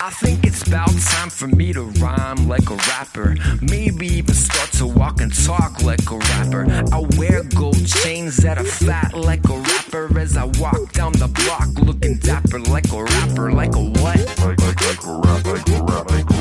I think it's about time for me to rhyme like a rapper. Maybe even start to walk and talk like a rapper. I wear gold chains that are fat like a rapper as I walk down the block looking dapper like a rapper. Like a what? Like, like, like a rap, like a like a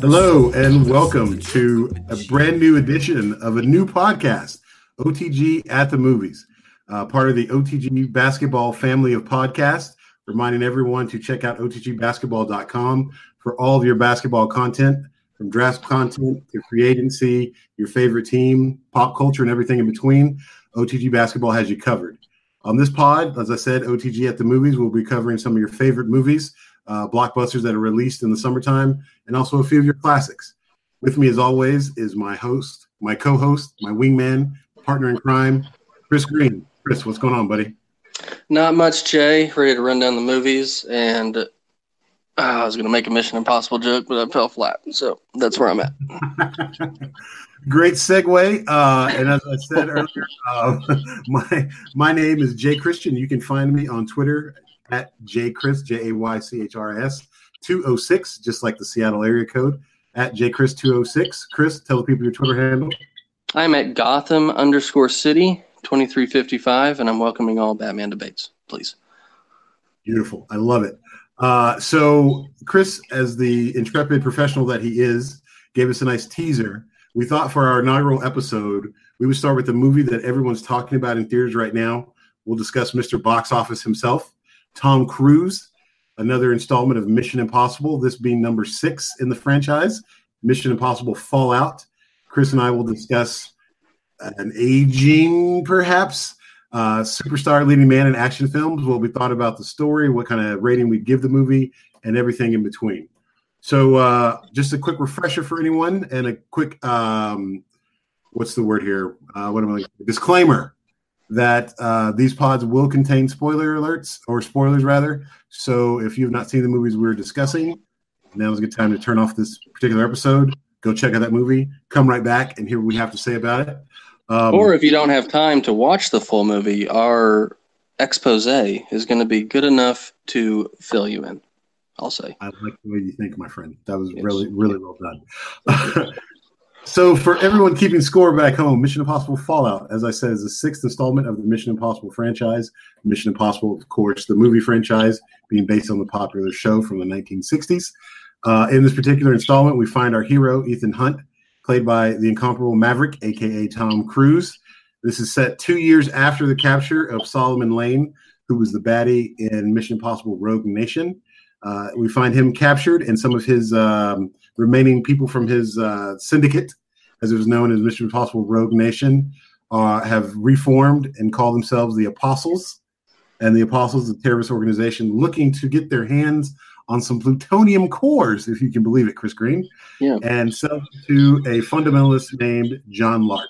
Hello and welcome to a brand new edition of a new podcast, OTG at the Movies, uh, part of the OTG Basketball family of podcasts. Reminding everyone to check out OTGBasketball.com for all of your basketball content, from draft content to free agency, your favorite team, pop culture, and everything in between. OTG Basketball has you covered. On this pod, as I said, OTG at the Movies, we'll be covering some of your favorite movies, uh, blockbusters that are released in the summertime, and also a few of your classics. With me, as always, is my host, my co-host, my wingman, partner in crime, Chris Green. Chris, what's going on, buddy? Not much, Jay. Ready to run down the movies, and uh, I was going to make a Mission Impossible joke, but I fell flat. So that's where I'm at. Great segue. Uh, and as I said earlier, uh, my my name is Jay Christian. You can find me on Twitter at jchris j a y c h r s two oh six, just like the Seattle area code at jchris two oh six. Chris, tell the people your Twitter handle. I'm at Gotham underscore City 2355, and I'm welcoming all Batman debates, please. Beautiful. I love it. Uh, so, Chris, as the intrepid professional that he is, gave us a nice teaser. We thought for our inaugural episode, we would start with the movie that everyone's talking about in theaters right now. We'll discuss Mr. Box Office himself, Tom Cruise, another installment of Mission Impossible, this being number six in the franchise, Mission Impossible Fallout. Chris and I will discuss an aging, perhaps, uh, superstar leading man in action films. What we thought about the story, what kind of rating we'd give the movie, and everything in between. So, uh, just a quick refresher for anyone, and a quick um, what's the word here? Uh, what am I? Disclaimer that uh, these pods will contain spoiler alerts or spoilers rather. So, if you have not seen the movies we're discussing, now is a good time to turn off this particular episode. Go check out that movie. Come right back and hear what we have to say about it. Um, Or if you don't have time to watch the full movie, our expose is going to be good enough to fill you in. I'll say. I like the way you think, my friend. That was Yes. really, really well done. so, for everyone keeping score back home, Mission Impossible Fallout, as I said, is the sixth installment of the Mission Impossible franchise. Mission Impossible, of course, the movie franchise, being based on the popular show from the 1960s. Uh, in this particular installment, we find our hero, Ethan Hunt, played by the incomparable Maverick, aka Tom Cruise. This is set two years after the capture of Solomon Lane, who was the baddie in Mission Impossible Rogue Nation. Uh, we find him captured, and some of his um, remaining people from his uh, syndicate, as it was known as Mission Impossible Rogue Nation, uh, have reformed and call themselves the Apostles. And the Apostles, a terrorist organization, looking to get their hands on some plutonium cores, if you can believe it, Chris Green, Yeah. and sell to a fundamentalist named John Lark.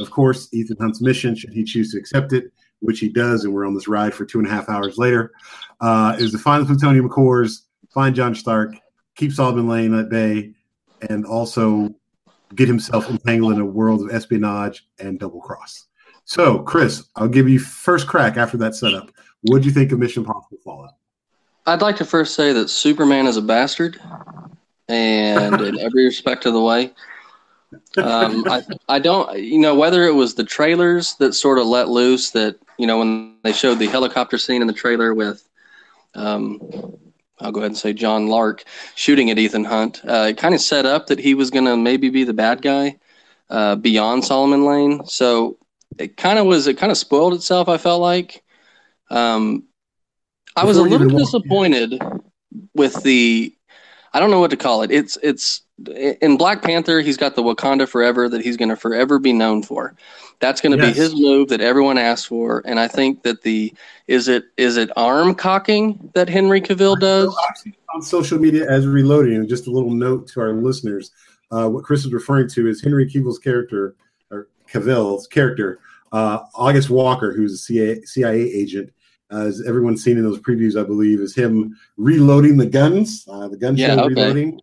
Of course, Ethan Hunt's mission, should he choose to accept it, which he does, and we're on this ride for two and a half hours later, uh, is to find the plutonium cores, find John Stark, keep Solomon Lane at bay, and also get himself entangled in a world of espionage and double cross. So, Chris, I'll give you first crack after that setup. What do you think of Mission Impossible Fallout? I'd like to first say that Superman is a bastard, and in every respect of the way. Um, I, I don't, you know, whether it was the trailers that sort of let loose that, you know, when they showed the helicopter scene in the trailer with, um, I'll go ahead and say John Lark shooting at Ethan Hunt, uh, it kind of set up that he was going to maybe be the bad guy uh, beyond Solomon Lane. So it kind of was, it kind of spoiled itself, I felt like. Um, I was a Before little even walk in. disappointed with the I don't know what to call it. It's it's in Black Panther. He's got the Wakanda Forever that he's going to forever be known for. That's going to Yes. be his move that everyone asks for, and I think that the is it is it arm cocking that Henry Cavill does. on social media as reloading, and just a little note to our listeners: uh, what Chris is referring to is Henry Cavill's character, or Cavill's character, uh, August Walker, who's a CIA, CIA agent, as everyone's seen in those previews, I believe, is him reloading the guns, uh, the gun Yeah, show okay. reloading.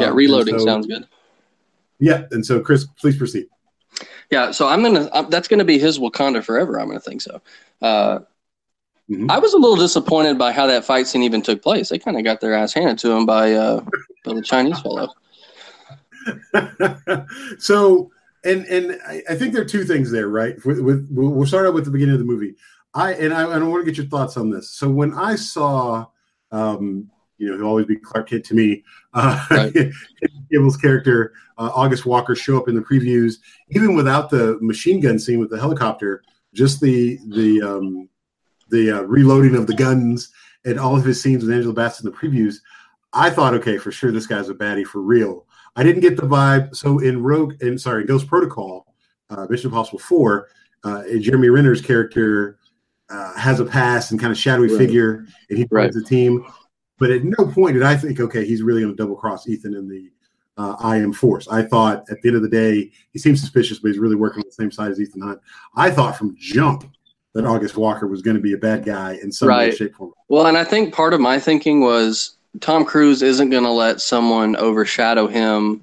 yeah, Um, reloading so- sounds good. Yeah, and so Chris, please proceed. Yeah, so I'm gonna. Uh, that's gonna be his Wakanda forever. I'm gonna think so. Uh, Mhm. I was a little disappointed by how that fight scene even took place. They kind of got their ass handed to them by uh, by the Chinese fellow. so and and I, I think there are two things there, right? With, with we'll we'll start out with the beginning of the movie. I and I, and I want to get your thoughts on this. So when I saw, um, you know, he'll always be Clark Kent to me. Uh, Right. Cavill's character, uh, August Walker, show up in the previews, even without the machine gun scene with the helicopter. Just the the um, the uh, reloading of the guns and all of his scenes with Angela Bassett in the previews. I thought, okay, for sure, this guy's a baddie for real. I didn't get the vibe. So in Rogue, and sorry, Ghost Protocol, uh, Mission Impossible Four, uh, Jeremy Renner's character uh, has a past and kind of shadowy Right. figure, and he Right. runs the team. But at no point did I think, okay, he's really going to double cross Ethan in the uh, I am Force. I thought at the end of the day, he seems suspicious, but he's really working on the same side as Ethan Hunt. I thought from jump that August Walker was going to be a bad guy in some way, Right. shape, form. Well, and I think part of my thinking was Tom Cruise isn't going to let someone overshadow him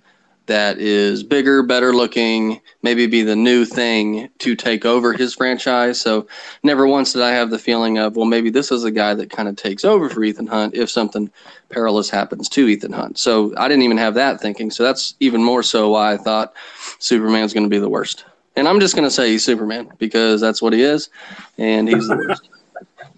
that is bigger, better looking, maybe be the new thing to take over his franchise. So never once did I have the feeling of, well, maybe this is a guy that kind of takes over for Ethan Hunt if something perilous happens to Ethan Hunt. So I didn't even have that thinking. So that's even more so why I thought Superman's going to be the worst. And I'm just going to say he's Superman because that's what he is, and he's the worst.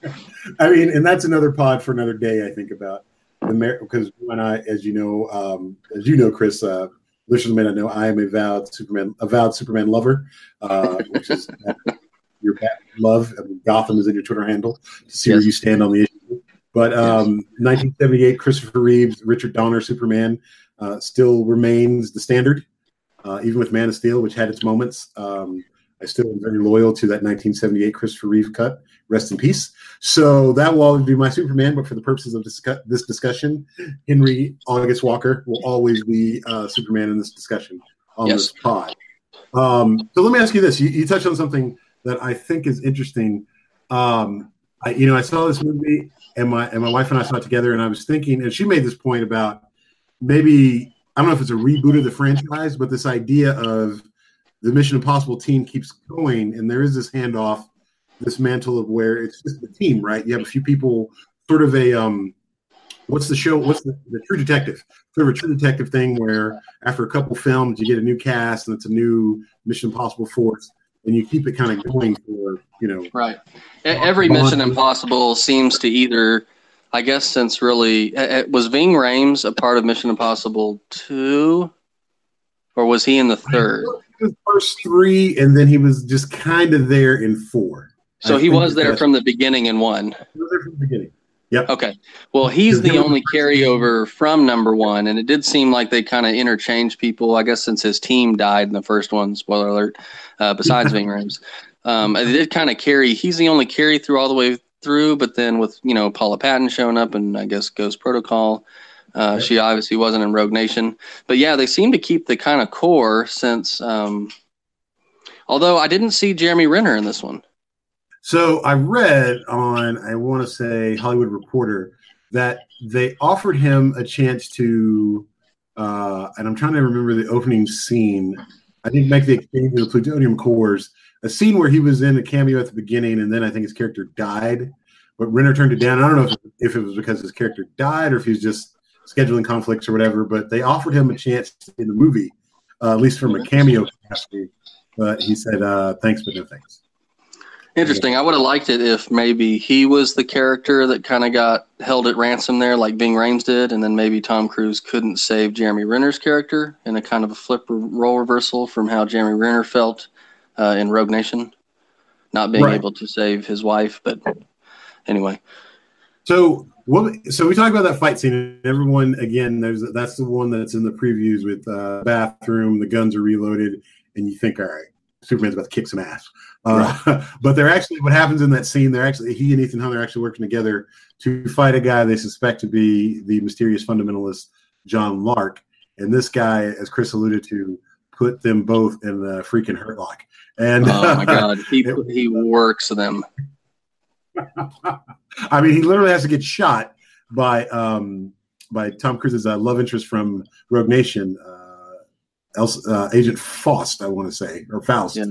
I mean, and that's another pod for another day. I think about the because when I, as you know, um, as you know, Chris, uh, listeners may not know, I am a vowed Superman, avowed Superman lover, uh, which is your love. I mean, Gotham is in your Twitter handle to see where you stand on the issue. But um, 1978, Christopher Reeves, Richard Donner Superman uh, still remains the standard, uh, even with Man of Steel, which had its moments. Um, I still am very loyal to that 1978 Christopher Reeve cut. Rest in peace. So that will always be my Superman, but for the purposes of discuss- this discussion, Henry August Walker will always be uh, Superman in this discussion on Yes. this pod. Um, so let me ask you this: you, you touched on something that I think is interesting. Um, I, you know, I saw this movie, and my and my wife and I saw it together, and I was thinking, and she made this point about maybe I don't know if it's a reboot of the franchise, but this idea of the Mission Impossible team keeps going, and there is this handoff, this mantle of where it's just the team, right? You have a few people, sort of a um, what's the show? What's the, the True Detective? Sort of a True Detective thing where after a couple films, you get a new cast and it's a new Mission Impossible force, and you keep it kind of going for you know. Right. Every Mission Impossible seems to either, I guess, since really was Ving Rhames a part of Mission Impossible two, or was he in the third? The first three, and then he was just kind of there in four. So I he was there from the beginning in one. he was there from the beginning. Yep. Okay. Well, he's the only carryover from number one, and it did seem like they kind of interchanged people. I guess since his team died in the first one, spoiler alert. Uh, besides Rhames, um, it did kind of carry. He's the only carry through all the way through, but then with you know Paula Patton showing up and I guess Ghost Protocol, uh, Yep. she obviously wasn't in Rogue Nation. But yeah, they seem to keep the kind of core since. Um, although I didn't see Jeremy Renner in this one. So I read on, I want to say Hollywood Reporter, that they offered him a chance to, uh, and I'm trying to remember the opening scene. I think make the exchange of the plutonium cores, a scene where he was in a cameo at the beginning, and then I think his character died. But Renner turned it down. I don't know if, if it was because his character died or if he was just scheduling conflicts or whatever. But they offered him a chance in the movie, uh, at least from a cameo capacity. But he said, uh, "Thanks, but no thanks." Interesting. I would have liked it if maybe he was the character that kind of got held at ransom there, like Ving Rhames did, and then maybe Tom Cruise couldn't save Jeremy Renner's character in a kind of a flip role reversal from how Jeremy Renner felt uh, in Rogue Nation, not being Right. able to save his wife. But anyway, So what? So we talk about that fight scene, and everyone again. There's that's the one that's in the previews with uh, bathroom. The guns are reloaded, and you think, all right, Superman's about to kick some ass. Uh, but they're actually what happens in that scene. They're actually he and Ethan Hunt are actually working together to fight a guy they suspect to be the mysterious fundamentalist John Lark. And this guy, as Chris alluded to, put them both in the freaking hurt lock. And oh my God, he he works them. I mean, he literally has to get shot by um, by Tom Cruise's uh, love interest from Rogue Nation, uh, Elsa, uh, Agent Faust, I want to say, or Faust. Yeah.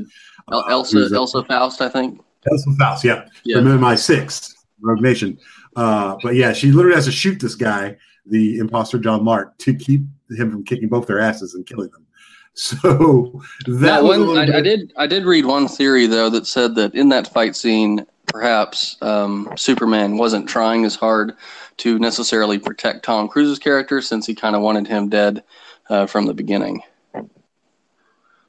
Uh, El- Elsa Elsa Faust, I think. Elsa Faust, yeah, Yeah. from MI6, Rogue Nation. Uh, but yeah, she literally has to shoot this guy, the imposter John Mark, to keep him from kicking both their asses and killing them. So that That one, I, bit- I did. I did read one theory though that said that in that fight scene, perhaps um, Superman wasn't trying as hard to necessarily protect Tom Cruise's character since he kind of wanted him dead uh, from the beginning.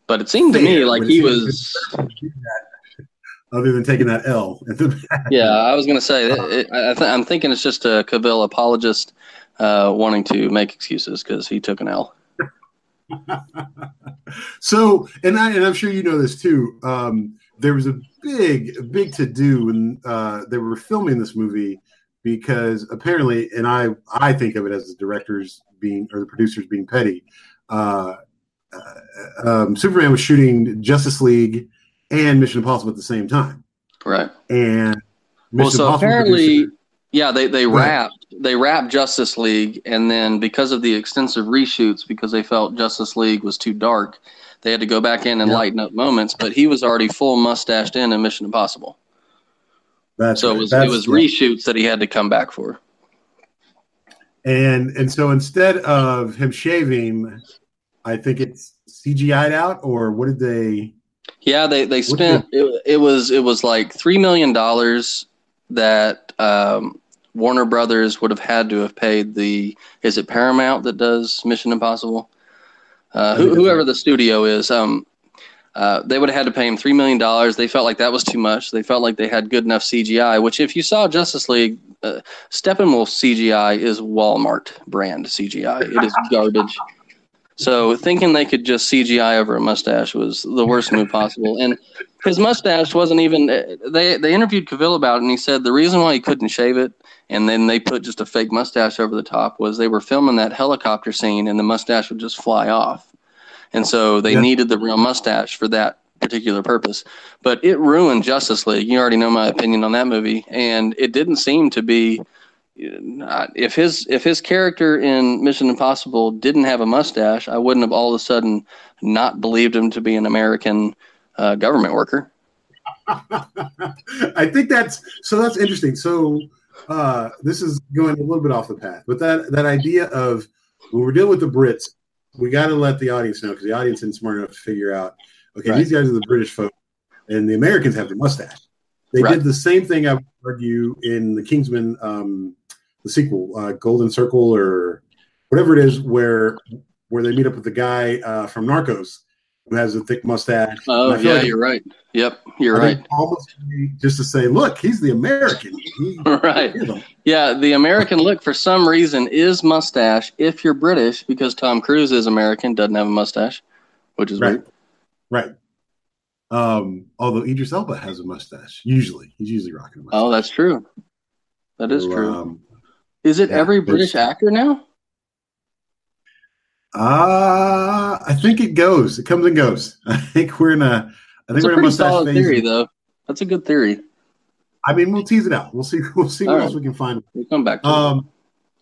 But it seemed to me like he was. other than taking that L at the back. Yeah, I was going to say. It, it, I th- I'm thinking it's just a Cavill apologist uh, wanting to make excuses because he took an L. So, and I and I'm sure you know this too. Um, there was a big, big to do when uh, they were filming this movie because apparently, and I I think of it as the directors being or the producers being petty. Uh, uh, um, Superman was shooting Justice League and Mission Impossible at the same time, Right. and Well, so Impossible apparently, producer- yeah, they they wrapped they wrapped Justice League, and then because of the extensive reshoots, because they felt Justice League was too dark, they had to go back in and Yeah. lighten up moments. But he was already full mustached in in Mission Impossible, that's so it was it was reshoots that he had to come back for. and and so instead of him shaving, I think it's CGI'd out, or what did they? Yeah, they they spent it, it was it was like three million dollars that um, Warner Brothers would have had to have paid the is it Paramount that does Mission Impossible? Uh, who, whoever the studio is, um, uh, they would have had to pay him three million dollars. They felt like that was too much. They felt like they had good enough CGI. Which, if you saw Justice League, uh, Steppenwolf CGI is Walmart brand CGI. It is garbage. So thinking they could just CGI over a mustache was the worst move possible. And his mustache wasn't even. They they interviewed Cavill about it, and he said the reason why he couldn't shave it, and then they put just a fake mustache over the top, was they were filming that helicopter scene, and the mustache would just fly off, and so they Yeah. needed the real mustache for that particular purpose. But it ruined Justice League. You already know my opinion on that movie, and it didn't seem to be. uh, If his if his character in Mission Impossible didn't have a mustache, I wouldn't have all of a sudden not believed him to be an American uh, government worker. I think that's so. That's interesting. So uh, this is going a little bit off the path, but that that idea of when we're dealing with the Brits, we got to let the audience know because the audience isn't smart enough to figure out. Okay, Right. these guys are the British folk, and the Americans have the mustache. They Right. did the same thing. I would argue in the Kingsman, um, the sequel, uh, Golden Circle, or whatever it is, where where they meet up with the guy uh, from Narcos who has a thick mustache. Oh And I feel yeah, like you're right. Yep, you're I right. almost just to say, look, he's the American. He, Right. Yeah, the American look for some reason is mustache if you're British because Tom Cruise is American, doesn't have a mustache, which is right, weird. right. Um, although Idris Elba has a mustache, usually he's usually rocking a mustache. Oh, that's true. That is So, true. Um, Is it yeah, every British actor now? Uh, I think it goes. It comes and goes. I think we're in a. I think a we're in a pretty mustache solid phase. theory, though. That's a good theory. I mean, we'll tease it out. We'll see. We'll see All what right. else we can find. We'll come back to it. Um,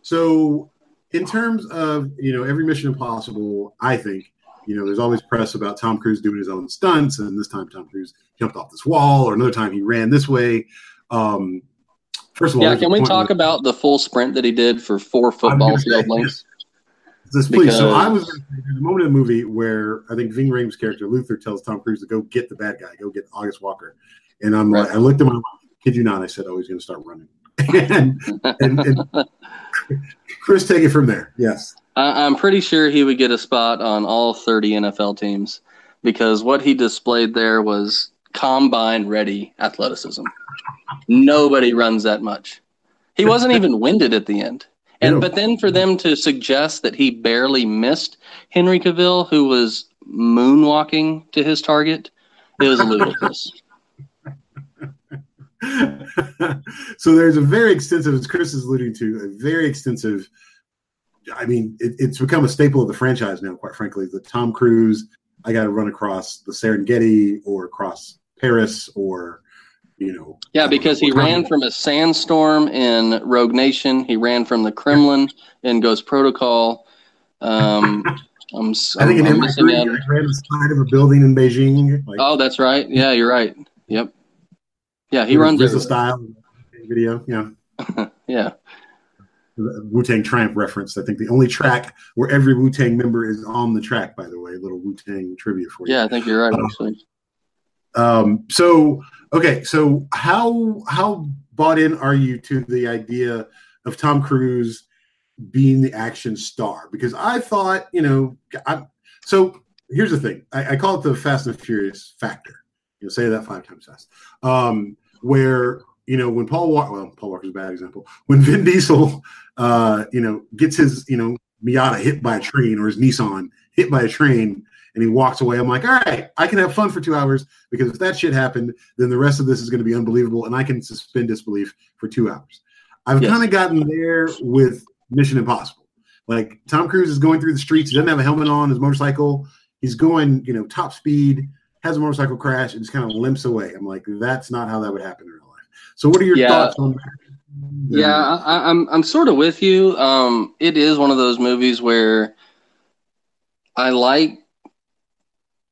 so in terms of you know every Mission Impossible, I think you know there's always press about Tom Cruise doing his own stunts, and this time Tom Cruise jumped off this wall, or another time he ran this way. Um, first of all, Yeah, can we talk about the full sprint that he did for four football field lengths? This, please. So I was there's a moment in the movie where I think Ving Rhames' character Luther tells Tom Cruise to go get the bad guy, go get August Walker, and I'm Right. like, I looked at my wife, kid you not, I said, oh, he's going to start running, and, and, and Chris, take it from there. Yes. I, I'm pretty sure he would get a spot on all 30 NFL teams because what he displayed there was combine ready athleticism. Nobody runs that much. He wasn't even winded at the end. And No. but then for them to suggest that he barely missed Henry Cavill, who was moonwalking to his target, it was ludicrous. so there's a very extensive, as Chris is alluding to, a very extensive. I mean, it, it's become a staple of the franchise now. Quite frankly, the Tom Cruise, I got to run across the Serengeti or across Paris or you know. Yeah, because he ran from a sandstorm in Rogue Nation. He ran from the Kremlin in Ghost Protocol. Um, I'm, I think I'm, in I'm my missing career, out. I ran the side of a building in Beijing. Like, Oh, that's right. Yeah, you're right. Yep. Yeah, he runs everywhere. style video. Yeah. Yeah. Wu Tang Triumph reference. I think the only track where every Wu Tang member is on the track. By the way, little Wu Tang trivia for you. Yeah, I think you're right. Uh, Actually. Um, so okay, so how how bought in are you to the idea of Tom Cruise being the action star? Because I thought, you know, I, so here's the thing. I, I call it the Fast and Furious factor. You'll say that five times fast. Um, where you know when Paul Walker, well, Paul Walker's a bad example. When Vin Diesel, uh, you know, gets his you know Miata hit by a train or his Nissan hit by a train. And he walks away. I'm like, all right, I can have fun for two hours because if that shit happened, then the rest of this is going to be unbelievable, and I can suspend disbelief for two hours. I've Yes. kind of gotten there with Mission Impossible. Like Tom Cruise is going through the streets, he doesn't have a helmet on his motorcycle. He's going, you know, top speed, has a motorcycle crash, and just kind of limps away. I'm like, that's not how that would happen in real life. So, what are your Yeah. thoughts on that? Yeah, I, I- I'm I'm sort of with you. Um, it is one of those movies where I like.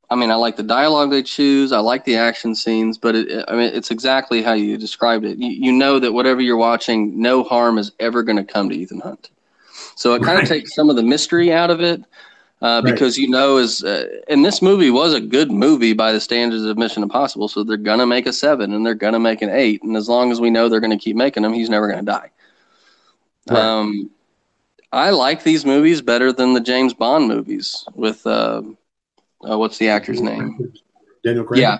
I mean, I like the dialogue they choose. I like the action scenes, but it, I mean, it's exactly how you described it. You, you know that whatever you're watching, no harm is ever going to come to Ethan Hunt. So it kind Right. of takes some of the mystery out of it, uh, Right. because you know, is uh, and this movie was a good movie by the standards of Mission Impossible. So they're gonna make a seven and they're gonna make an eight, and as long as we know they're gonna keep making them, he's never gonna die. Right. Um, I like these movies better than the James Bond movies with uh, uh, what's the actor's name? Daniel Craig. Yeah,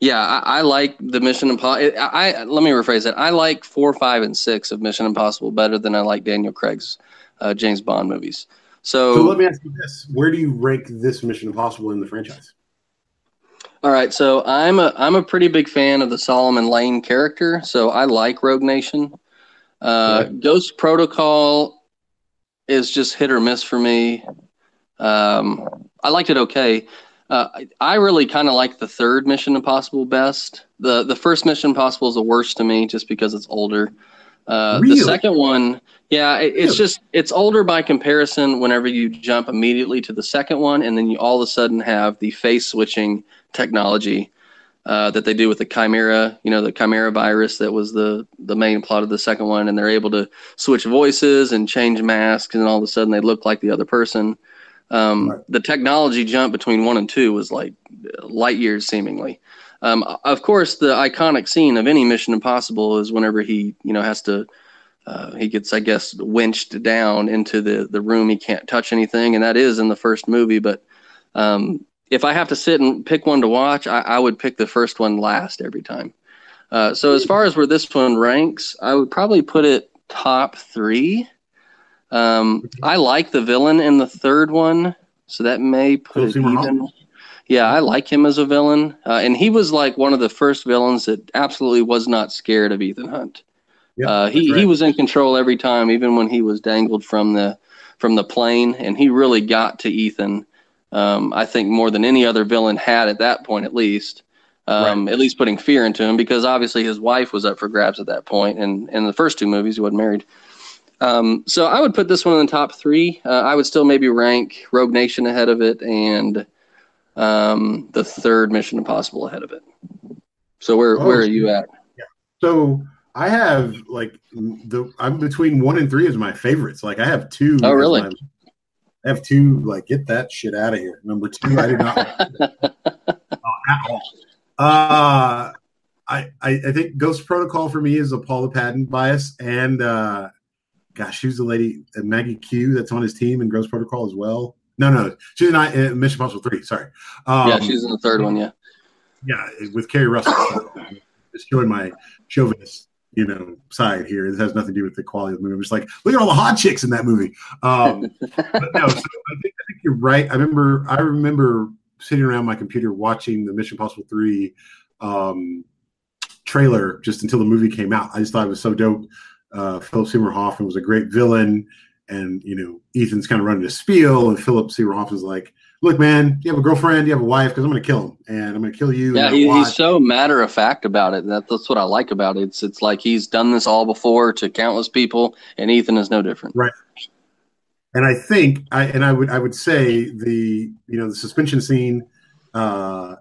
yeah. I, I like the Mission Impossible. I, I let me rephrase that. I like four, five, and six of Mission Impossible better than I like Daniel Craig's uh, James Bond movies. So, So let me ask you this: Where do you rank this Mission Impossible in the franchise? all right. So I'm a I'm a pretty big fan of the Solomon Lane character. So I like Rogue Nation. Uh, Right. Ghost Protocol is just hit or miss for me. Um, I liked it okay. Uh, I, I really kind of like the third Mission Impossible best. the The first Mission Impossible is the worst to me, just because it's older. Uh, Really? The second one, yeah, it, it's just it's older by comparison. Whenever you jump immediately to the second one, and then you all of a sudden have the face switching technology uh, that they do with the Chimera, you know, the Chimera virus that was the the main plot of the second one, and they're able to switch voices and change masks, and all of a sudden they look like the other person. Um, Right. The technology jump between one and two was like light years, seemingly. Um, of course, the iconic scene of any Mission Impossible is whenever he, you know, has to. Uh, he gets, I guess, winched down into the the room. He can't touch anything, and that is in the first movie. But um, if I have to sit and pick one to watch, I, I would pick the first one last every time. Uh, so as far as where this one ranks, I would probably put it top three. Um, I like the villain in the third one, so that may put it even. Yeah, I like him as a villain, uh, and he was like one of the first villains that absolutely was not scared of Ethan Hunt. Yep, uh, he right. he was in control every time, even when he was dangled from the from the plane, and he really got to Ethan. Um, I think more than any other villain had at that point, at least. Um, At least putting fear into him, because obviously his wife was up for grabs at that point, and in the first two movies he wasn't married. Um, so I would put this one in the top three. Uh, I would still maybe rank Rogue Nation ahead of it, and um, the third Mission Impossible ahead of it. So where Oh, where are you at? So I have like the I'm between one and three as my favorites. Like I have two. Oh, really? my- I have two. Like get that shit out of here. Number two, I do not like at all. Uh, I, I I think Ghost Protocol for me is a Paula Patton bias, and uh, gosh, who's the lady uh, Maggie Q that's on his team in Ghost Protocol as well? No, no, she's not uh, Mission Impossible three. Sorry. Um, yeah, she's in the third one. Yeah. yeah, with Keri Russell. Just showing my chauvinist, you know, side here. This has nothing to do with the quality of the movie. I'm just like, look at all the hot chicks in that movie. Um, but no, so I think I think you're right. I remember I remember sitting around my computer watching the Mission Impossible three um, trailer just until the movie came out. I just thought it was so dope. Uh, Philip Seymour Hoffman was a great villain, and you know, Ethan's kind of running a spiel, and Philip Seymour Hoffman's like, look, man, you have a girlfriend, you have a wife, because I'm going to kill him, and I'm going to kill you. Yeah, he, he's so matter of fact about it. That, that's what I like about it. It's it's like he's done this all before to countless people, and Ethan is no different. Right. and I think I and I would I would say the you know the suspension scene uh,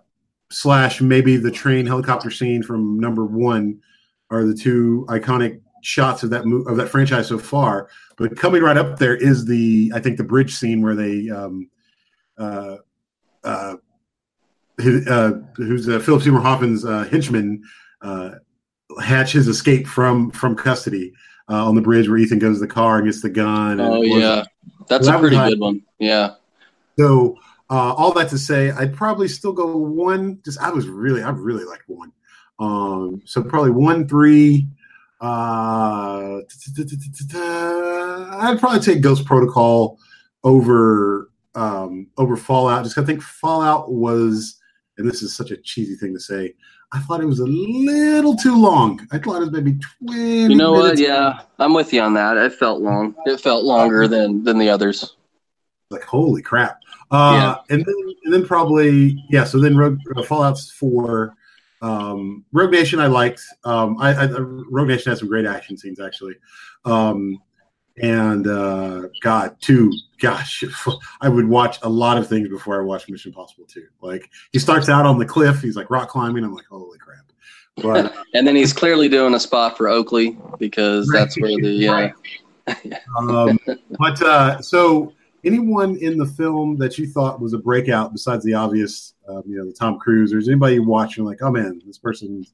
slash maybe the train helicopter scene from number one are the two iconic shots of that mo- of that franchise so far. But coming right up there is the I think the bridge scene where they um, uh, uh, his, uh, who's uh, Philip Seymour Hoffman's uh, henchman uh, hatch his escape from from custody uh, on the bridge where Ethan goes to the car and gets the gun. and Oh yeah, that's That a pretty good one. Yeah, so uh, all that to say, I'd probably still go one. Just I was really, I really liked one. Um, so probably one, three. Uh, I'd probably take Ghost Protocol over um, over Fallout. Just I think Fallout was, and this is such a cheesy thing to say. I thought it was a little too long. I thought it was maybe twenty. you know what? Yeah, I'm with you on that. It felt long. It felt longer than than the others. like holy crap uh and then and then probably yeah so then rogue uh, fallout's four um rogue nation i liked. Um I, I rogue nation has some great action scenes actually. Um and uh god two gosh i would watch a lot of things before i watched mission impossible 2 like he starts out on the cliff he's like rock climbing i'm like holy crap. But And then he's clearly doing a spot for Oakley because that's where the yeah. um, but uh, so anyone in the film that you thought was a breakout besides the obvious, um, you know, the Tom Cruise, or is anybody you watch and like, oh man, this person's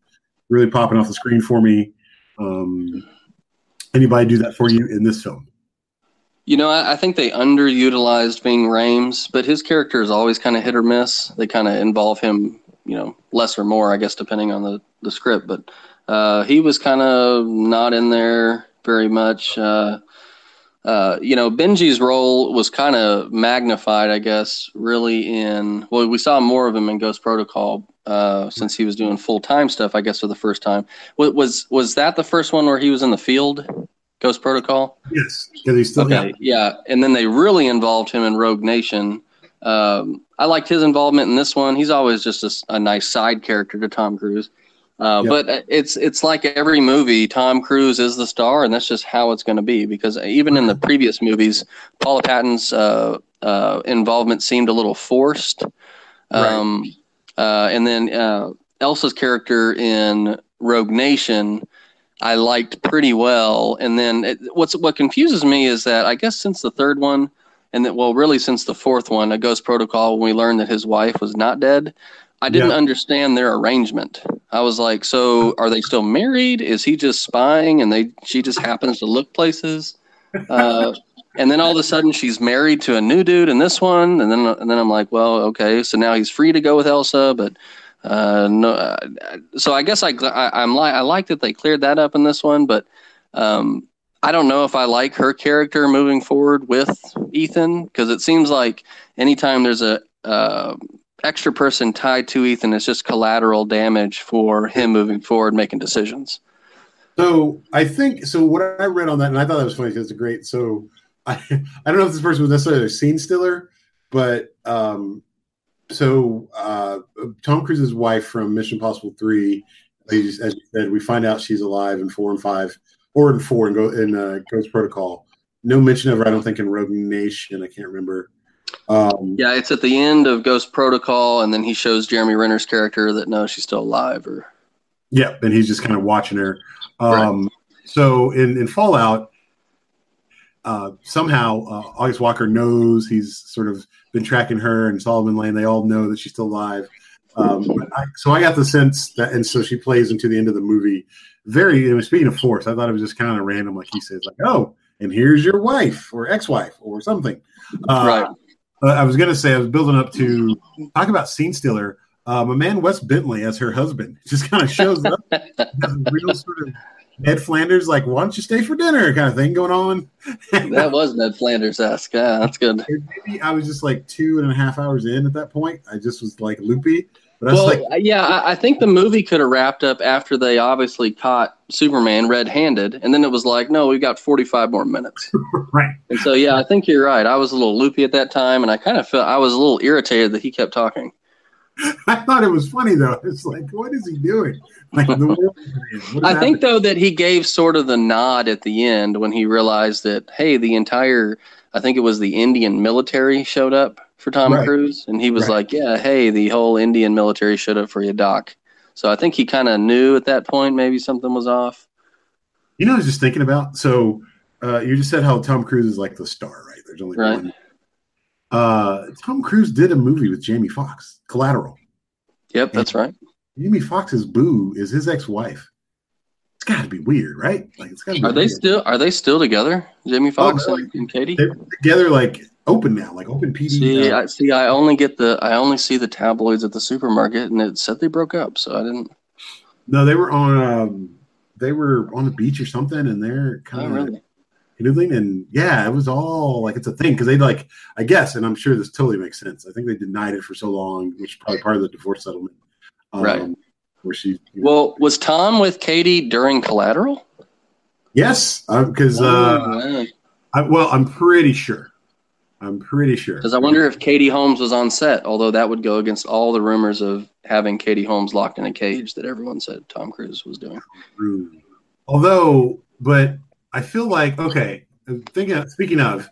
really popping off the screen for me? Um, anybody do that for you in this film? You know, I, I think they underutilized Ving Rhames, but his character is always kind of hit or miss. They kind of involve him, you know, less or more, I guess, depending on the, the script. But uh, he was kind of not in there very much. Uh, uh, you know, Benji's role was kind of magnified, I guess, really in, well, we saw more of him in Ghost Protocol uh, since he was doing full time stuff, I guess, for the first time. Was, was, was that the first one where he was in the field, Ghost Protocol? Yes, because he's still Okay, yeah, and then they really involved him in Rogue Nation. Um, I liked his involvement in this one. He's always just a nice side character to Tom Cruise. Uh, Yep. But it's it's like every movie, Tom Cruise is the star, and that's just how it's going to be. Because even in the previous movies, Paula Patton's uh, uh, involvement seemed a little forced. Um, uh, and then uh, Elsa's character in Rogue Nation, I liked pretty well. And then it, what's what confuses me is that I guess since the third one, and that well, really since the fourth one, A Ghost Protocol, when we learned that his wife was not dead, I didn't Yeah. understand their arrangement. I was like, so are they still married? Is he just spying, and they she just happens to look places? Uh, and then all of a sudden she's married to a new dude in this one, and then and then I'm like, well, okay, so now he's free to go with Elsa, but uh, no. Uh, so I guess I, I I'm like I like that they cleared that up in this one, but um, I don't know if I like her character moving forward with Ethan because it seems like anytime there's a uh, extra person tied to Ethan, is just collateral damage for him moving forward, making decisions. So I think so. What I read on that, and I thought that was funny because it's great. So I, I don't know if this person was necessarily a scene stiller, but um, so uh, Tom Cruise's wife from Mission Impossible Three, as you said, we find out she's alive in four and five, or in four and go in uh, Ghost Protocol. No mention of her, I don't think, in Rogue Nation. I can't remember. Um, Yeah, it's at the end of Ghost Protocol, and then he shows Jeremy Renner's character that no, she's still alive. Or Yeah, and he's just kind of watching her. Um, So in, in Fallout, uh, somehow uh, August Walker knows he's sort of been tracking her and Solomon Lane. They all know that she's still alive. Um, I, so I got the sense that, and so she plays into the end of the movie. Very, speaking of force, I thought it was just kind of random, like he says, like, oh, and here's your wife or ex-wife or something. Uh, right, uh, I was going to say, I was building up to talk about scene stealer. Uh, my man Wes Bentley as her husband just kind of shows up. a real sort of Ned Flanders, like, why don't you stay for dinner kind of thing going on. that was Ned Flanders esque. Yeah, that's good. Maybe I was just like two and a half hours in at that point. I just was like loopy. Well, like, yeah, I, I think the movie could have wrapped up after they obviously caught Superman red-handed, and then it was like, no, we've got 45 more minutes. right. And so, yeah, I think you're right. I was a little loopy at that time, and I kind of felt I was a little irritated that he kept talking. I thought it was funny though. It's like, what is he doing? Like the world is in. What is I think though that he gave sort of the nod at the end when he realized that hey, the entire I think it was the Indian military showed up for Tom Right. Cruise, and he was Right. like, yeah, hey, the whole Indian military showed up for you, Doc. So I think he kind of knew at that point maybe something was off. You know, I was just thinking about. So uh, you just said how Tom Cruise is like the star, right? There's only Right. one. Uh, Tom Cruise did a movie with Jamie Foxx, Collateral. Yep, that's right. Jamie Foxx's boo is his ex-wife. It's got to be weird, right? Like it's got to be. Are they still are they still together, Jamie Foxx no, and, and Katie? They're together, like open now, like open PD. See, uh, I see. I only get the I only see the tabloids at the supermarket, and it said they broke up. So I didn't. no, they were on. Um, they were on the beach or something, and they're Oh, kind of really? canoodling, and yeah, it was all like it's a thing because they like, I guess, and I'm sure this totally makes sense. I think they denied it for so long, which is probably part of the divorce settlement, um, Right. Where she, you know- Well, was Tom with Katie during Collateral? yes, because Oh, uh, I, well, I'm pretty sure. I'm pretty sure. Because I wonder if Katie Holmes was on set, although that would go against all the rumors of having Katie Holmes locked in a cage that everyone said Tom Cruise was doing. Although, but I feel like okay. Thinking, speaking of,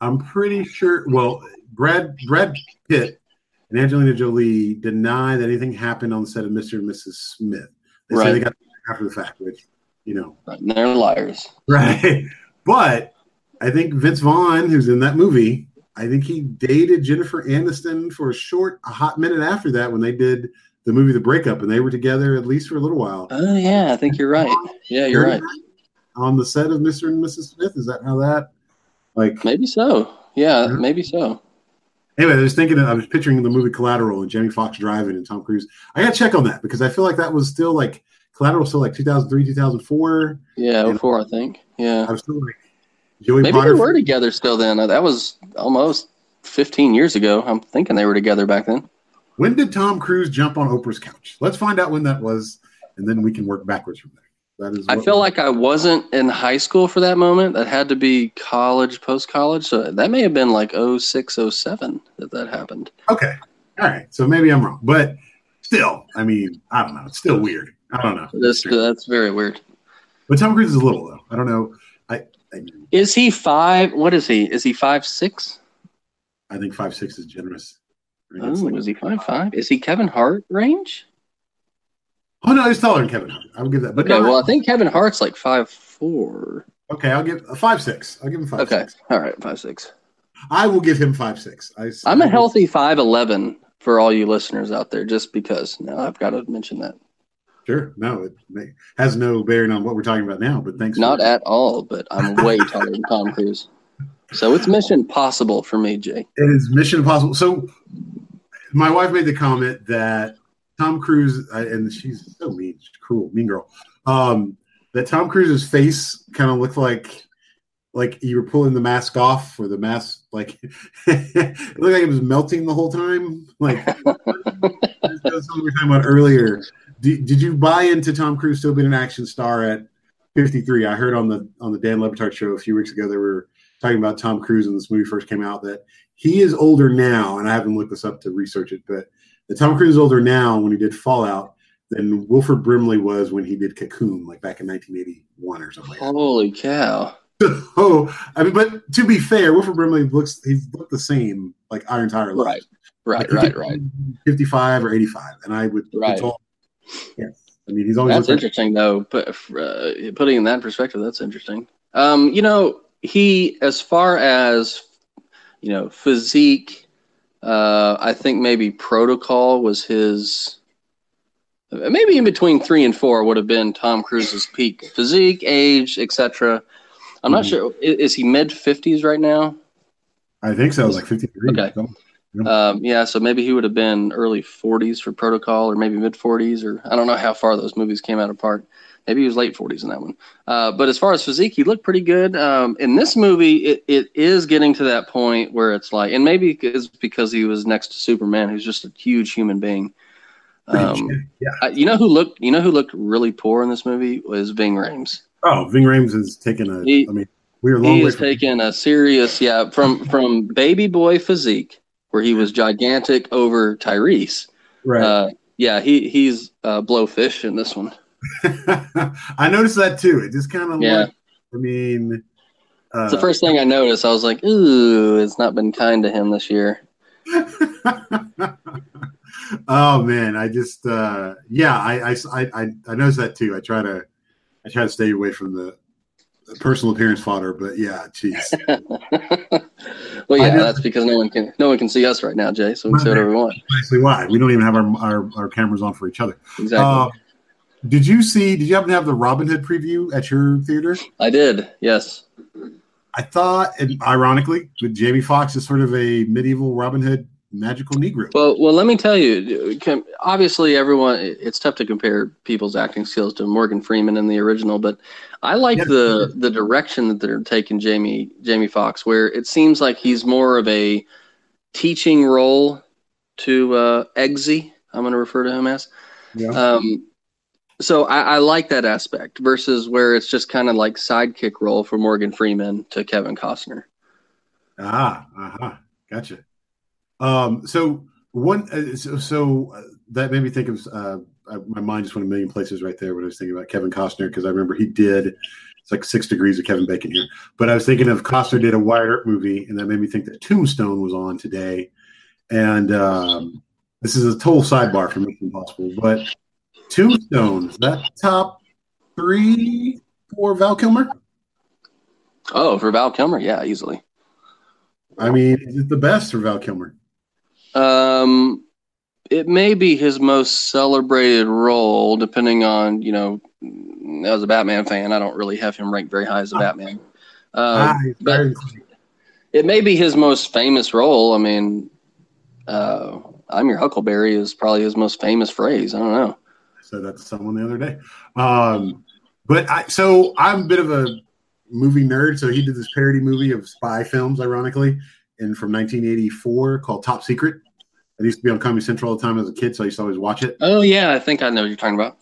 I'm pretty sure. Well, Brad Brad Pitt and Angelina Jolie deny that anything happened on the set of Mr. and Mrs. Smith. They say they got after the fact, which you know, Right, they're liars. right? But I think Vince Vaughn, who's in that movie, I think he dated Jennifer Aniston for a short, a hot minute after that when they did the movie The Breakup, and they were together at least for a little while. Oh yeah, I think you're right. Yeah, you're right. On the set of Mr. and Mrs. Smith, is that how that? Like Maybe so. Yeah, Yeah. maybe so. anyway, I was thinking, I was picturing the movie Collateral and Jamie Foxx driving and Tom Cruise. I got to check on that because I feel like that was still like Collateral, still like 2003, 2004. Yeah, Yeah. Oh before I think. Yeah, I was still like Joey maybe Potter. they were together still then. Uh, that was almost 15 years ago. I'm thinking they were together back then. When did Tom Cruise jump on Oprah's couch? Let's find out when that was, and then we can work backwards from there. That is. I feel like I wasn't in high school for that moment. That had to be college, post college. So that may have been like 06, 07 that that happened. okay. All right, so maybe I'm wrong, but still, I mean, I don't know. It's still weird. I don't know. That's, that's very weird. But Tom Cruise is little though. I don't know. I I, Is he five? What is he? Is he five six? I think five six is generous. I Oh, like- is he five five? Is he Kevin Hart range? oh no, he's taller than Kevin. Hart. I will give that. But Okay, no, well I think Kevin Hart's like five four. Okay, I'll give a five six. I'll give him five Okay, six. all right, five six. I will give him five six. I, I'm a healthy five eleven for all you listeners out there, just because. Now I've got to mention that. Sure, no, it may, has no bearing on what we're talking about now. But thanks. Not at all, but I'm way taller than Tom Cruise. So it's mission possible for me, Jay. It is Mission Impossible. So, my wife made the comment that Tom Cruise, and she's so mean, she's cruel, mean girl. Um, that Tom Cruise's face kind of looked like, like you were pulling the mask off, or the mask, like it looked like it was melting the whole time. Like something we were talking about earlier. Did, did you buy into Tom Cruise still being an action star at 53? I heard on the on the Dan Le Batard show a few weeks ago they were talking about Tom Cruise when this movie first came out that he is older now, and I haven't looked this up to research it, but that Tom Cruise is older now when he did Fallout than Wilford Brimley was when he did Cocoon, like back in 1981 or something. Like that. Holy cow! oh, I mean, but to be fair, Wilford Brimley looks he's looked the same like our entire life. Right, right, Like, right, right. 55 or 85, and I would. Right. all- yes, I mean he's always That's interesting, though. Uh, putting in that perspective, that's interesting. Um, you know, he as far as you know, physique. Uh, I think maybe protocol was his. Maybe in between three and four would have been Tom Cruise's peak physique, age, etc. I'm not Mhm. sure. i- Is he mid fifties right now? I think so. Like 53. Okay. Um, yeah, so maybe he would have been early 40s for Protocol, or maybe mid 40s, or I don't know how far those movies came out apart. Maybe he was late 40s in that one. Uh, but as far as physique, he looked pretty good. Um, in this movie, it, it is getting to that point where it's like, and maybe it's because he was next to Superman, who's just a huge human being. Um, yeah. I- you know who looked you know who looked really poor in this movie was Ving Rhames. Oh, Ving Rhames is taking a. I He- mean, we were a long He from. taking a serious yeah from from baby boy physique where he was gigantic over Tyrese. right. Uh, yeah, he he's uh, blowfish in this one. I noticed that too. It just kind of Yeah. like. I mean. Uh, It's the first thing I noticed. I was like, ooh, it's not been kind to him this year. oh man, I just uh yeah, I, I I I noticed that too. I try to I try to stay away from the personal appearance fodder, but yeah, jeez. well, yeah, that's because no one can no one can see us right now, Jay. So we can say whatever we want. Actually, why we don't even have our our, our cameras on for each other. Exactly. Uh, did you see? Did you happen to have the Robin Hood preview at your theater? I did. Yes. I thought, and ironically, with Jamie Foxx is sort of a medieval Robin Hood magical Negro. Well, well, let me tell you. com- Obviously, everyone it's tough to compare people's acting skills to Morgan Freeman in the original, but I like Yeah. the the direction that they're taking Jamie Jamie Foxx, where it seems like he's more of a teaching role to uh, Eggsy. I'm going to refer to him as. Yeah. Um, so I, I like that aspect versus where it's just kind of like sidekick role for Morgan Freeman to Kevin Costner. Ah, uh-huh. Gotcha. Um, so one, uh, so, so uh, that made me think of, uh, my mind just went a million places right there when I was thinking about Kevin Costner, because I remember he did, it's like six degrees of Kevin Bacon here. But I was thinking of Costner did a Wyatt Earp movie, and that made me think that Tombstone was on today. And um, this is a total sidebar from Mission Impossible, but Tombstone, is that top three for Val Kilmer? Oh, for Val Kilmer, yeah, easily. I mean, is it the best for Val Kilmer? Um, it may be his most celebrated role, depending on you know. As a Batman fan, I don't really have him ranked very high as a Batman. Ah, Um, he's but it may be his most famous role. I mean, uh, "I'm your Huckleberry" is probably his most famous phrase. I don't know. I said that to someone the other day. Um, but I, so I'm a bit of a movie nerd. So he did this parody movie of spy films, ironically, and from 1984 called Top Secret. It used to be on Comedy Central all the time as a kid, so I used to always watch it. Oh yeah, I think I know what you're talking about.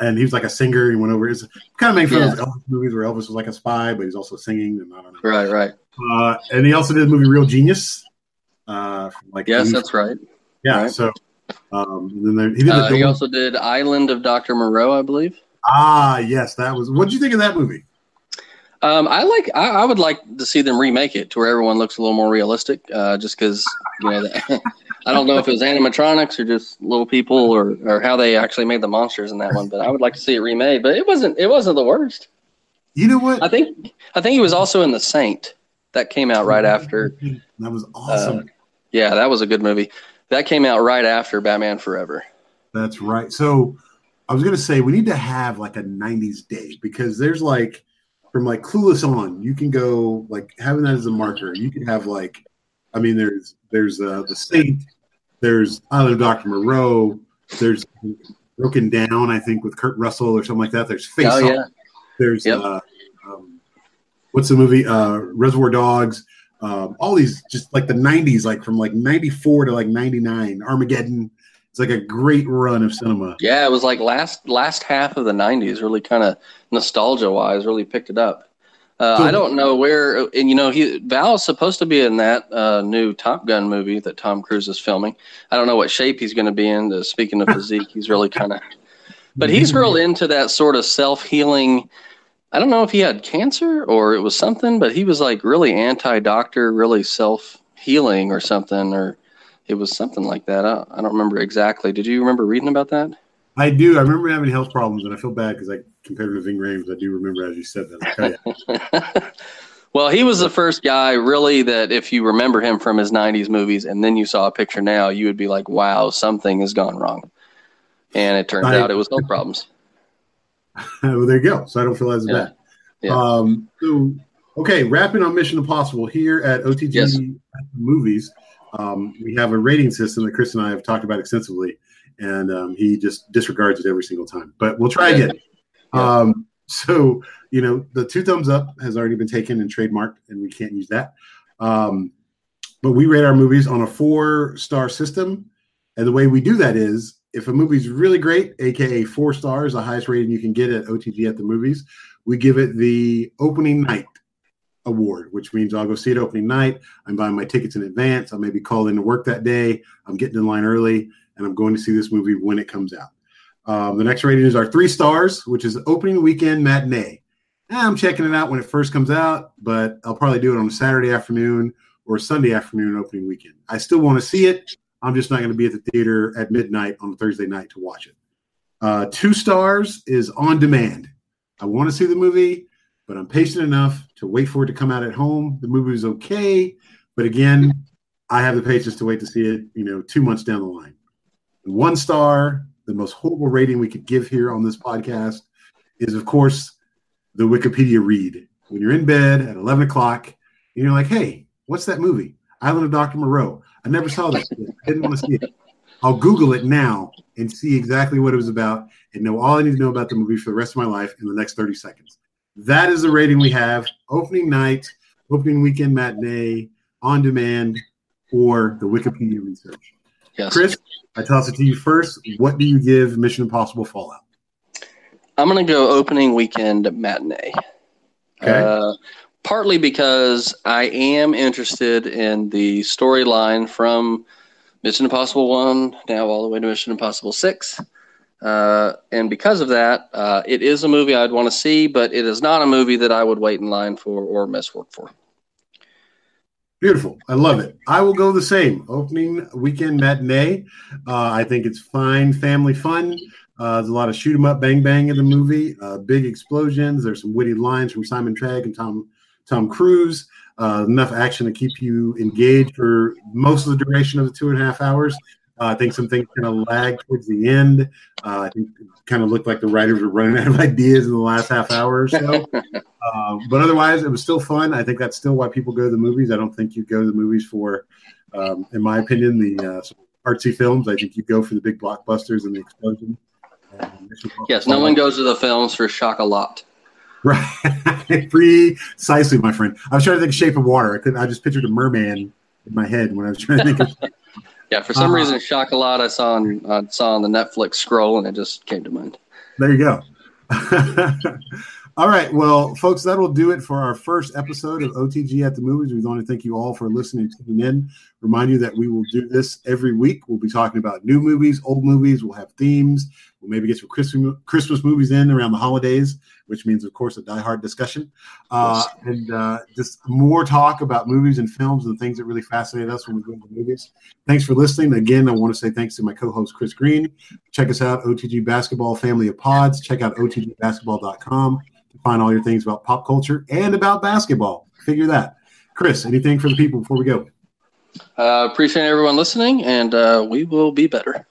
And he was like a singer. He went over. It's kind of made fun of those Elvis movies where Elvis was like a spy, but he's also singing. And I don't know. Right, right. Uh, and he also did the movie Real Genius. Uh, from like Yes, that's right. yeah. right. So um, then there, he did Uh, he also did Island of Dr. Moreau, I believe. ah yes, that was. What did you think of that movie? Um, I like. I, I would like to see them remake it to where everyone looks a little more realistic. Uh, just because you know, that, I don't know if it was animatronics or just little people or, or how they actually made the monsters in that one. But I would like to see it remade. But it wasn't. It wasn't the worst. You know what? I think. I think he was also in The Saint. That came out right after. That was awesome. Yeah, that was a good movie. That came out right after Batman Forever. That's right. So I was gonna say we need to have like a '90s day because there's like from like Clueless on, you can go like having that as a marker. You can have like, I mean, there's there's uh, the Saint, there's Island of Doctor Moreau, there's Broken Down, I think with Kurt Russell or something like that. There's Face Oh yeah. There's Yep. uh, um, what's the movie? Uh, Reservoir Dogs. Um, all these just like the '90s, like from like '94 to like '99. Armageddon. It's like a great run of cinema. Yeah, it was like last last half of the '90s. Really kind of nostalgia wise, really picked it up. Uh, So- I don't know where, and you know, he Val is supposed to be in that uh, new Top Gun movie that Tom Cruise is filming. I don't know what shape he's going to be in. Speaking of physique, he's really kind of, but he's real into that sort of self healing. I don't know if he had cancer or it was something, but he was like really anti doctor, really self healing or something, or it was something like that. I, I don't remember exactly. Did you remember reading about that? I do. I remember having health problems, and I feel bad because I compared to Ving Rhames. I do remember as you said that. Well, he was the first guy, really, that if you remember him from his 90s movies and then you saw a picture now, you would be like, wow, something has gone wrong. And it turns I- out it was health problems. well, there you go. So I don't feel as Yeah. bad. Yeah. Um, so, okay, wrapping on Mission Impossible here at OTG Yes. Movies. Um, we have a rating system that Chris and I have talked about extensively, and um, he just disregards it every single time. But we'll try again. Um, so, you know, the two thumbs up has already been taken and trademarked, and we can't use that. Um, but we rate our movies on a four star system. And the way we do that is if a movie's really great, aka four stars, the highest rating you can get at OTG at the movies, we give it the opening night award, which means I'll go see it opening night. I'm buying my tickets in advance. I'll maybe call in to work that day. I'm getting in line early, and I'm going to see this movie when it comes out. Um, the next rating is our three stars, which is opening weekend matinee. I'm checking it out when it first comes out, but I'll probably do it on a Saturday afternoon or Sunday afternoon opening weekend. I still want to see it. I'm just not going to be at the theater at midnight on a Thursday night to watch it. Uh, two stars is on demand. I want to see the movie, but I'm patient enough to wait for it to come out at home. The movie is okay, but again, I have the patience to wait to see it, you know, two months down the line. One star, the most horrible rating we could give here on this podcast is, of course, the Wikipedia read. When you're in bed at 11 o'clock and you're like, hey, what's that movie? Island of Dr. Moreau. I never saw that. I didn't want to see it. I'll Google it now and see exactly what it was about and know all I need to know about the movie for the rest of my life in the next 30 seconds. That is the rating we have opening night, opening weekend matinee, on demand, or the Wikipedia research. Yes. Chris, I toss it to you first. What do you give Mission Impossible Fallout? I'm going to go opening weekend matinee. Okay. Uh, partly because I am interested in the storyline from Mission Impossible 1 now all the way to Mission Impossible 6. Uh, and because of that, uh, it is a movie I'd want to see, but it is not a movie that I would wait in line for or miss work for. Beautiful. I love it. I will go the same. Opening weekend matinee. Uh, I think it's fine family fun. Uh, there's a lot of shoot 'em up, bang bang in the movie. Uh, big explosions. There's some witty lines from Simon Pegg and Tom Tom Cruise. Uh, enough action to keep you engaged for most of the duration of the two and a half hours. Uh, I think some things kind of lag towards the end. Uh, I think it kind of looked like the writers were running out of ideas in the last half hour or so. Uh, but otherwise, it was still fun. I think that's still why people go to the movies. I don't think you go to the movies for, um, in my opinion, the uh, artsy films. I think you go for the big blockbusters and the explosion. And Yes, no one goes to the films for Chocolat. Right, precisely, my friend. I was trying to think of Shape of Water. I could. I just pictured a merman in my head when I was trying to think of. Yeah, for some Uh-huh. reason, chocolat I saw on I saw on the Netflix scroll, and it just came to mind. There you go. all right. Well, folks, that'll do it for our first episode of OTG at the Movies. We want to thank you all for listening and tuning in. Remind you that we will do this every week. We'll be talking about new movies, old movies. We'll have themes. We'll maybe get some Christmas, Christmas movies in around the holidays, which means, of course, a die-hard discussion. Uh, and uh, just more talk about movies and films and things that really fascinate us when we go into movies. Thanks for listening. Again, I want to say thanks to my co-host, Chris Green. Check us out, OTG Basketball Family of Pods. Check out OTGBasketball.com to find all your things about pop culture and about basketball. Figure that. Chris, anything for the people before we go? Uh, appreciate everyone listening, and uh, we will be better.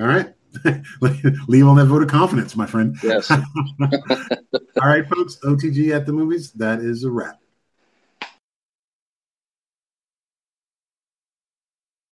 All right. Leave on that vote of confidence, my friend. Yes. All right, folks. OTG at the movies. That is a wrap.